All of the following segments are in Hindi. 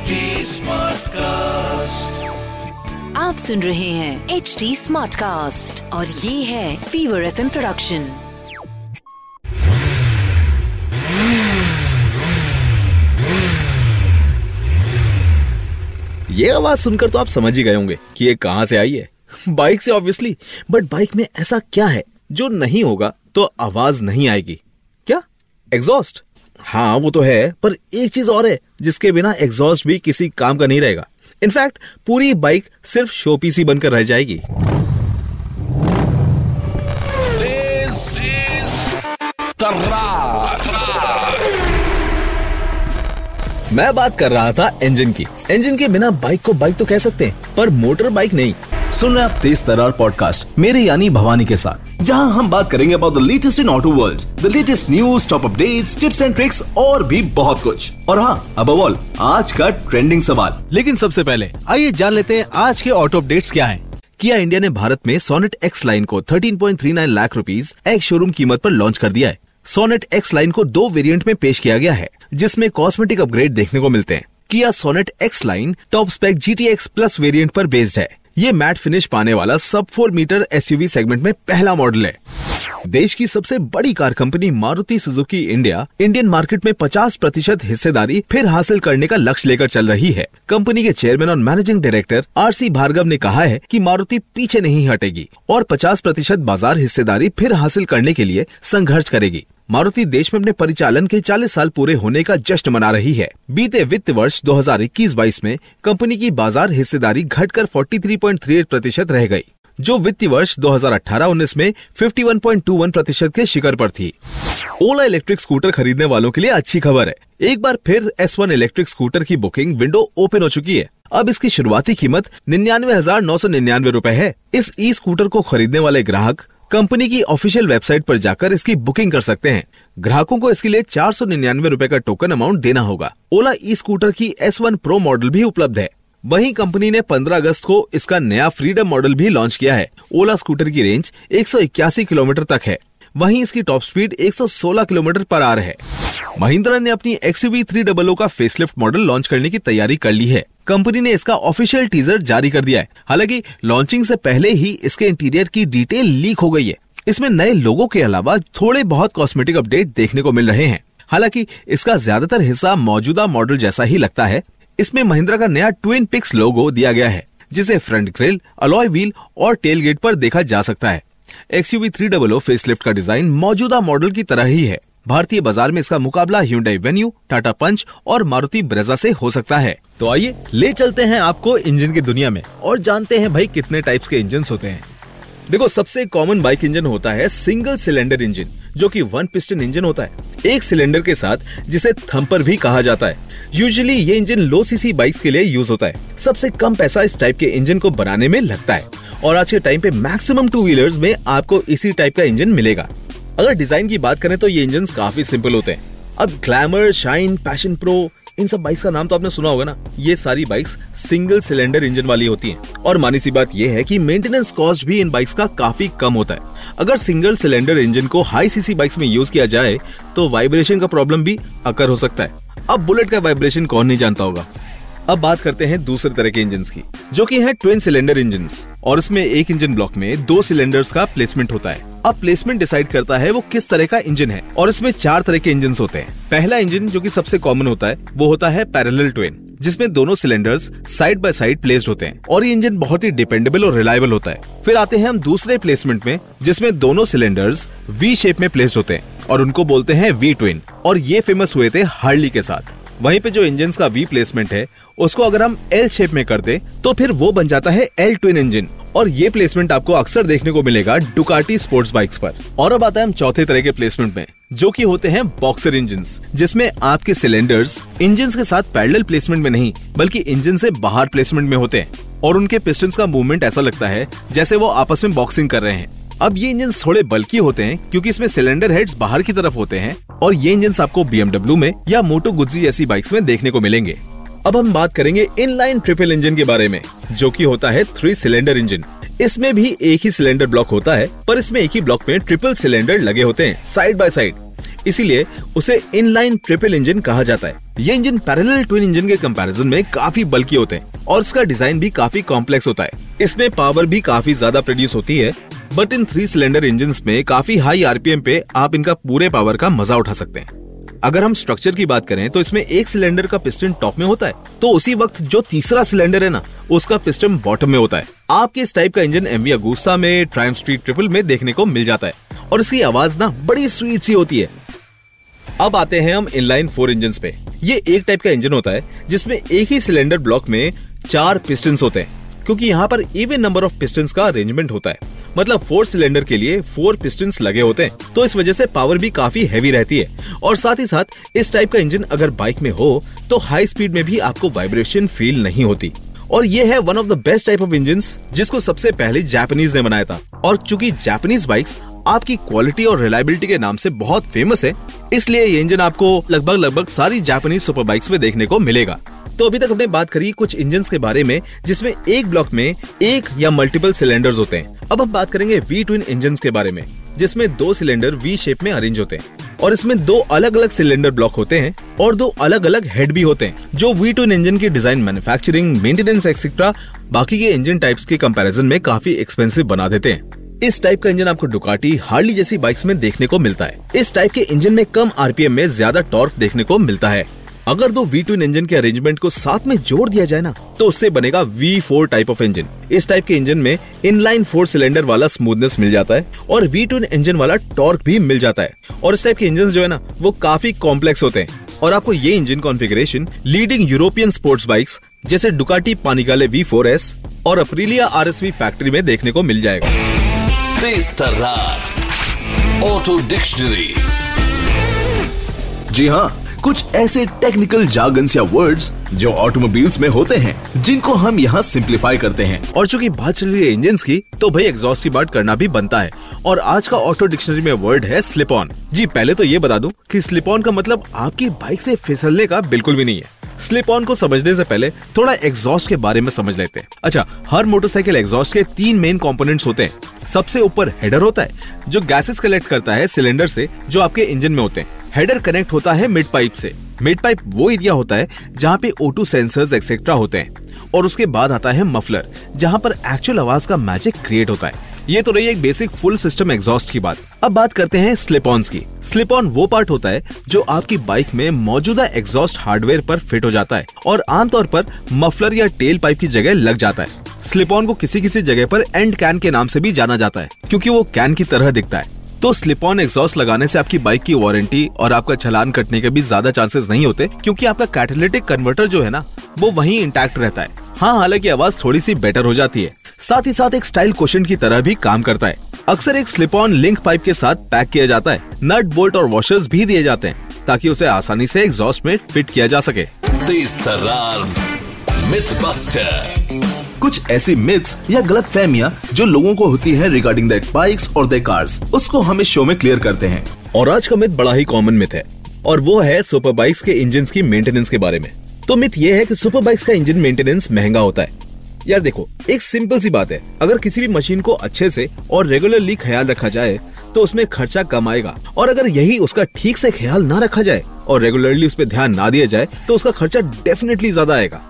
HD Smartcast. आप सुन रहे हैं एच डी स्मार्ट कास्ट और ये है फीवर एफ़ प्रोडक्शन ये आवाज़ सुनकर तो आप समझ ही गए होंगे कि ये कहाँ से आई है। बाइक से ऑब्वियसली बट बाइक में ऐसा क्या है? जो नहीं होगा तो आवाज़ नहीं आएगी। क्या? एग्जॉस्ट हाँ वो तो है पर एक चीज़ और है जिसके बिना एग्जॉस्ट भी किसी काम का नहीं रहेगा। इनफैक्ट पूरी बाइक सिर्फ़ शोपीस ही बनकर रह जाएगी. मैं बात कर रहा था इंजन की। इंजन के बिना बाइक को बाइक तो कह सकते हैं पर मोटर बाइक नहीं। सुन रहे आप तेज तरार पॉडकास्ट मेरे यानी भवानी के साथ, जहाँ हम बात करेंगे about the latest in auto world the latest news top updates tips and tricks और भी बहुत कुछ। और हाँ अब ऑल आज का ट्रेंडिंग सवाल। लेकिन सबसे पहले, आइए जान लेते हैं आज के ऑटो अपडेट्स क्या है। किया इंडिया ने भारत में सोनेट एक्स लाइन को 13.39 लाख रुपीस एक शोरूम कीमत पर लॉन्च कर दिया है। सोनेट एक्स लाइन को दो वेरिएंट में पेश किया गया है, जिसमें कॉस्मेटिक अपग्रेड देखने को मिलते हैं। Kia Sonet X line top spec G T X plus variant पर बेस्ड है। ये मैट फिनिश पाने वाला सब फोर मीटर एसयूवी सेगमेंट में पहला मॉडल है। देश की सबसे बड़ी car company Maruti Suzuki India Indian market में 50 प्रतिशत हिस्सेदारी फिर हासिल करने का लक्ष्य लेकर चल रही है। कंपनी के चेयरमैन और managing director R C Bhargava ने कहा है कि मारुति पीछे नहीं हटेगी और 50 प्रतिशत बाज़ार हिस्सेदारी फिर हासिल करने के लिए संघर्ष करेगी। मारुति देश में अपने परिचालन के 40 साल पूरे होने का जश्न मना रही है। बीते वित्त वर्ष 2021-22 में कंपनी की बाज़ार हिस्सेदारी घटकर 43.38 प्रतिशत रह गई, जो वित्तीय वर्ष 2018-19 में 51.21 प्रतिशत के शिखर पर थी। ओला इलेक्ट्रिक स्कूटर खरीदने वालों के लिए अच्छी खबर है। एक बार फिर S1 इलेक्ट्रिक स्कूटर की बुकिंग विंडो ओपन हो चुकी है। अब इसकी शुरुआती कीमत निन्यानवे हज़ार नौ सौ निन्यानवे रूपए है। इस ई स्कूटर को खरीदने वाले ग्राहक कंपनी की ऑफिशियल वेबसाइट पर जाकर इसकी बुकिंग कर सकते हैं। ग्राहकों को इसके लिए चार सौ निन्यानवे रूपए का टोकन अमाउंट देना होगा। ओला ई स्कूटर की एस वन प्रो मॉडल भी उपलब्ध है। वहीं कंपनी ने 15 अगस्त को इसका नया फ्रीडम मॉडल भी लॉन्च किया है। ओला स्कूटर की रेंज एक सौ इक्यासी किलोमीटर तक है। वहीं इसकी टॉप स्पीड 116 किलोमीटर पर आर है महिंद्रा ने अपनी एक्सयूवी थ्री डबल का फेसलिफ्ट मॉडल लॉन्च करने की तैयारी कर ली है। कंपनी ने इसका ऑफिशियल टीजर जारी कर दिया है। हालाँकि लॉन्चिंग से पहले ही इसके इंटीरियर की डिटेल लीक हो गई है। इसमें नए लोगों के अलावा थोड़े बहुत कॉस्मेटिक अपडेट देखने को मिल रहे हैं। हालाँकि, इसका ज़्यादातर हिस्सा मौजूदा मॉडल जैसा ही लगता है। इसमें महिंद्रा का नया ट्विन पिक्स लोगो दिया गया है, जिसे फ्रंट ग्रिल अलॉय व्हील और टेल गेट पर देखा जा सकता है। एक्सयूवी थ्री डबल फेसलिफ्ट का डिज़ाइन मौजूदा मॉडल की तरह ही है। भारतीय बाज़ार में इसका मुकाबला Hyundai वेन्यू टाटा पंच और मारुति ब्रेजा से हो सकता है। तो आइए, ले चलते हैं आपको इंजन की दुनिया में और जानते हैं भाई कितने टाइप्स के इंजन होते हैं। देखो, सबसे कॉमन बाइक इंजन होता है सिंगल सिलेंडर इंजन जो कि वन पिस्टन इंजन होता है। एक सिलेंडर के साथ, जिसे थम्पर भी कहा जाता है। यूजुअली ये इंजन लो सीसी बाइक्स के लिए यूज़ होता है। सबसे कम पैसा इस टाइप के इंजन को बनाने में लगता है। और आज के टाइम पे मैक्सिमम टू व्हीलर्स में आपको इसी टाइप का इंजन मिलेगा। अगर डिज़ाइन की बात करें तो ये इंजन काफ़ी सिंपल होते हैं। अब ग्लैमर शाइन पैशन प्रो इन सब बाइक्स का नाम तो आपने सुना होगा ना? ये सारी बाइक्स सिंगल सिलेंडर इंजन वाली होती हैं। और मानी सी बात ये है कि मेंटेनेंस कॉस्ट भी इन बाइक्स का काफ़ी कम होता है। अगर सिंगल सिलेंडर इंजन को हाई सीसी बाइक्स में यूज़ किया जाए तो वाइब्रेशन का प्रॉब्लम भी अकर हो सकता है। अब बुलेट का वाइब्रेशन कौन नहीं जानता होगा? अब बात करते हैं दूसरे तरह के इंजन की, जो कि है ट्विन सिलेंडर इंजन और इसमें एक इंजन ब्लॉक में दो सिलेंडर्स का प्लेसमेंट होता है। अब प्लेसमेंट डिसाइड करता है वो किस तरह का इंजन है, और इसमें चार तरह के इंजन होते हैं। पहला इंजन जो कि सबसे कॉमन होता है, वो होता है पैरेलल ट्विन जिसमें दोनों cylinders side by side placed होते हैं, और ये इंजन बहुत ही डिपेंडेबल और रिलायबल होता है। फिर आते हैं हम दूसरे प्लेसमेंट में, जिसमें दोनों सिलेंडर्स वी शेप में प्लेस्ड होते हैं, और उनको बोलते हैं वी ट्विन और ये फ़ेमस हुए थे हार्ली के साथ। वहीं पे जो इंजन का वी प्लेसमेंट है, उसको अगर हम एल शेप में कर दे तो फिर वो बन जाता है एल ट्विन इंजन और ये प्लेसमेंट आपको अक्सर देखने को मिलेगा डुकाटी स्पोर्ट्स बाइक्स पर. और अब आता है हम चौथे तरह के प्लेसमेंट में, जो कि होते हैं बॉक्सर इंजन जिसमें आपके सिलेंडर्स इंजन के साथ पैरेलल प्लेसमेंट में नहीं, बल्कि इंजन से बाहर प्लेसमेंट में होते हैं. और उनके पिस्टन का मूवमेंट ऐसा लगता है, जैसे वो आपस में बॉक्सिंग कर रहे हैं. अब ये इंजन थोड़े बल्कि होते हैं, क्योंकि इसमें सिलेंडर हेड्स बाहर की तरफ़ होते हैं, और ये इंजन आपको बीएमडब्ल्यू में या मोटो गुज्जी जैसी बाइक्स में देखने को मिलेंगे। अब हम बात करेंगे इनलाइन ट्रिपल इंजन के बारे में, जो कि होता है थ्री सिलेंडर इंजन इसमें भी एक ही सिलेंडर ब्लॉक होता है, पर इसमें एक ही ब्लॉक में ट्रिपल सिलेंडर लगे होते हैं साइड बाय साइड इसीलिए उसे इनलाइन ट्रिपल इंजन कहा जाता है। ये इंजन पैरेलल ट्विन इंजन के कंपैरिजन में काफ़ी बल्कि होते हैं और इसका डिज़ाइन भी काफ़ी कॉम्प्लेक्स होता है। इसमें पावर भी काफ़ी ज़्यादा प्रोड्यूस होती है but in three cylinder engine में काफ़ी हाई आरपीएम पे आप इनका पूरे पावर का मज़ा उठा सकते हैं। अगर हम स्ट्रक्चर की बात करें तो इसमें एक सिलेंडर का पिस्टन टॉप में होता है तो उसी वक्त जो तीसरा सिलेंडर है ना, उसका पिस्टन बॉटम में होता है। आपके इस टाइप का इंजन एमवी अगूस्ता में ट्राइम स्ट्रीट ट्रिपल में देखने को मिल जाता है। और इसकी आवाज़ ना बड़ी स्वीट सी होती है। अब आते हैं हम इनलाइन फोर इंजन पे। ये एक टाइप का इंजन होता है, जिसमें एक ही सिलेंडर ब्लॉक में चार पिस्टन होते हैं, क्योंकि यहाँ पर इवन नंबर ऑफ़ पिस्टन का अरेंजमेंट होता है। मतलब फोर सिलेंडर के लिए फोर पिस्टन लगे होते हैं तो इस वजह से पावर भी काफ़ी हैवी रहती है। और साथ ही साथ, इस टाइप का इंजन अगर बाइक में हो तो हाई स्पीड में भी आपको वाइब्रेशन फील नहीं होती। और ये है one of the best type of engine जिसको सबसे पहले जापानीज ने बनाया था। और चूँकि जापानीज बाइक्स आपकी क्वालिटी और रिलायबिलिटी के नाम से बहुत फ़ेमस है, इसलिए ये इंजन आपको लगभग लगभग सारी जापानीज सुपर बाइक्स में देखने को मिलेगा। तो अभी तक हमने बात करी कुछ इंजन के बारे में, जिसमें एक ब्लॉक में एक या मल्टीपल सिलेंडर्स होते हैं। अब हम बात करेंगे वी ट्विन इंजन के बारे में, जिसमें दो सिलेंडर वी शेप में अरेंज होते हैं और इसमें दो अलग अलग सिलेंडर ब्लॉक होते हैं और दो अलग अलग हेड भी होते हैं, जो वी टू इंजन की डिज़ाइन मैन्युफैक्चरिंग मेंटेनेंस एक्सेट्रा बाकी के इंजन टाइप्स के कंपैरिजन में काफ़ी एक्सपेंसिव बना देते हैं। इस टाइप का इंजन आपको डुकाटी हार्ली जैसी बाइक्स में देखने को मिलता है। इस टाइप के इंजन में कम आरपीएम में ज़्यादा टॉर्क देखने को मिलता है। अगर दो वी टू इंजन के अरेंजमेंट को साथ में जोड़ दिया जाए ना तो उससे बनेगा V four type of engine इस टाइप के इंजन में इनलाइन फोर सिलेंडर वाला स्मूथनेस मिल जाता है और वी टू इंजन वाला टॉर्क भी मिल जाता है। और इस टाइप के इंजन जो है ना, वो काफ़ी कॉम्प्लेक्स होते हैं। और आपको ये engine configuration leading European sports bikes जैसे Ducati Panigale V four S और Aprilia R S V factory में देखने को मिल जाएगा। तेज तर्रार। ऑटो डिक्शनरी जी हाँ कुछ ऐसे टेक्निकल जागन्स या वर्ड्स जो ऑटोमोबाइल्स में होते हैं जिनको हम यहाँ सिंप्लीफाई करते हैं। और चूँकि बात चल रही है इंजन की तो भाई एग्जॉस्ट की बात करना भी बनता है। और आज का ऑटो डिक्शनरी में वर्ड है स्लिप ऑन जी पहले तो ये बता दूँ कि स्लिप ऑन का मतलब आपकी बाइक से फिसलने का बिल्कुल भी नहीं है। स्लिप ऑन को समझने से पहले थोड़ा एग्जॉस्ट के बारे में समझ लेते हैं। अच्छा हर मोटरसाइकिल एग्जॉस्ट के तीन मेन कंपोनेंट्स होते हैं। सबसे ऊपर हेडर होता है, जो गैसेस कलेक्ट करता है सिलेंडर से, जो आपके इंजन में होते हैं। हेडर कनेक्ट होता है मिड पाइप से। मिड पाइप वो एरिया होता है जहाँ पे ओटू सेंसर्स एक्सेट्रा होते हैं। और उसके बाद आता है मफलर जहाँ पर एक्चुअल आवाज़ का मैजिक क्रिएट होता है। ये तो रही एक बेसिक फुल सिस्टम एग्जॉस्ट की बात। अब बात करते हैं स्लिप ऑन की। स्लिप ऑन वो पार्ट होता है जो आपकी बाइक में मौजूदा एग्जॉस्ट हार्डवेयर पर फिट हो जाता है और आमतौर पर मफलर या टेल पाइप की जगह लग जाता है। स्लिप ऑन को किसी किसी जगह पर एंड कैन के नाम से भी जाना जाता है, क्योंकि वो कैन की तरह दिखता है। तो स्लिप ऑन एग्जॉस्ट लगाने से आपकी बाइक की वारंटी और आपका चलान कटने के भी ज़्यादा चांसेस नहीं होते, क्योंकि आपका कैटेलिटिक कन्वर्टर जो है ना, वो वहीं इंटैक्ट रहता है। हाँ हालाँकि आवाज़ थोड़ी सी बेटर हो जाती है। साथ ही साथ एक स्टाइल क्वेश्चन की तरह भी काम करता है। अक्सर एक स्लिप ऑन लिंक पाइप के साथ पैक किया जाता है। नट बोल्ट और वॉशर्स भी दिए जाते हैं, ताकि उसे आसानी से एग्जॉस्ट में फिट किया जा सके। मिथ बस्टर कुछ ऐसी मिथ्स या गलत फहमियाँ जो लोगों को होती है रिगार्डिंग दैट बाइक्स और दे कार्स उसको हम इस शो में क्लियर करते हैं। और आज का मिथ बड़ा ही कॉमन मिथ है। और वो है सुपर बाइक्स के इंजन की मेंटेनेंस के बारे में। तो मिथ ये है कि सुपर बाइक्स का इंजन मेंटेनेंस महँगा होता है। यार देखो, एक सिंपल सी बात है। अगर किसी भी मशीन को अच्छे से और रेगुलरली ख्याल रखा जाए तो उसमें खर्चा कम आएगा। और अगर यही उसका ठीक से ख्याल ना रखा जाए और रेगुलरली उस पर ध्यान ना दिया जाए तो उसका खर्चा डेफिनेटली ज़्यादा आएगा।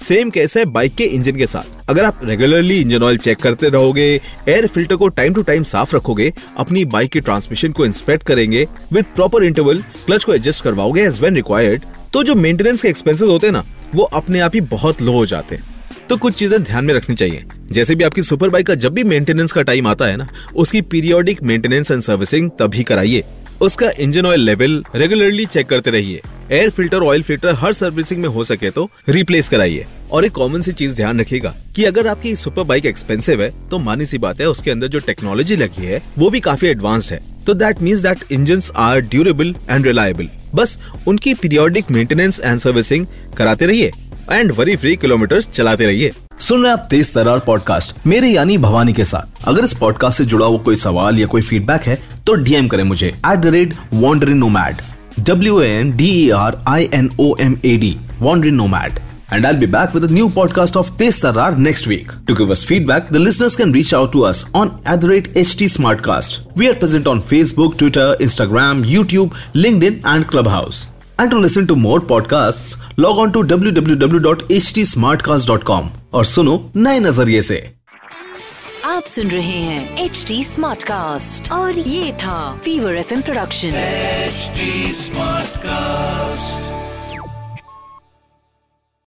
सेम केस है बाइक के इंजन के साथ। अगर आप रेगुलरली इंजन ऑयल चेक करते रहोगे एयर फ़िल्टर को टाइम टू टाइम साफ़ रखोगे, अपनी बाइक के ट्रांसमिशन को इंस्पेक्ट करेंगे विद प्रॉपर इंटरवल क्लच को एडजस्ट करवाओगे एज वेन रिक्वायर्ड तो जो मेंटेनेंस के एक्सपेंसेस होते हैं ना, वो अपने आप ही बहुत लो हो जाते हैं। तो कुछ चीज़ें ध्यान में रखनी चाहिए। जैसे भी आपकी सुपर बाइक का जब भी मेंटेनेंस का टाइम आता है ना, उसकी पीरियोडिक मेंटेनेंस एंड सर्विसिंग तभी कराइए। उसका engine oil level regularly check करते रहिए। एयर फ़िल्टर ऑयल फ़िल्टर हर सर्विसिंग में हो सके तो रिप्लेस कराइए। और एक कॉमन सी चीज़ ध्यान रखिएगा कि अगर आपकी सुपर बाइक एक्सपेंसिव है तो मानी सी बात है, उसके अंदर जो टेक्नोलॉजी लगी है, वो भी काफ़ी एडवांस्ड है। तो that means that engine are durable and reliable बस उनकी पीरियोडिक मेंटेनेंस एंड सर्विसिंग कराते रहिए। एंड वरी फ्री किलोमीटर चलाते रहिए सुन रहे आप तेज तरार पॉडकास्ट मेरे यानी भवानी के साथ अगर इस पॉडकास्ट से जुड़ा हुआ कोई सवाल या कोई फीडबैक है तो डीएम करें मुझे at the rate Wanderin Nomad W N D E R I N O M A D Wanderin Nomad And I'll be back with a new podcast of Tez Tarar next week. To give us feedback, the listeners can reach out to us on at HT Smartcast. We are present on Facebook, Twitter, Instagram, YouTube, LinkedIn, and Clubhouse. And to listen to more podcasts, log on to www.htsmartcast.com और सुनो नए नज़रिए से आप सुन रहे हैं एच डी स्मार्ट कास्ट और ये था Fever F production HD Smartcast.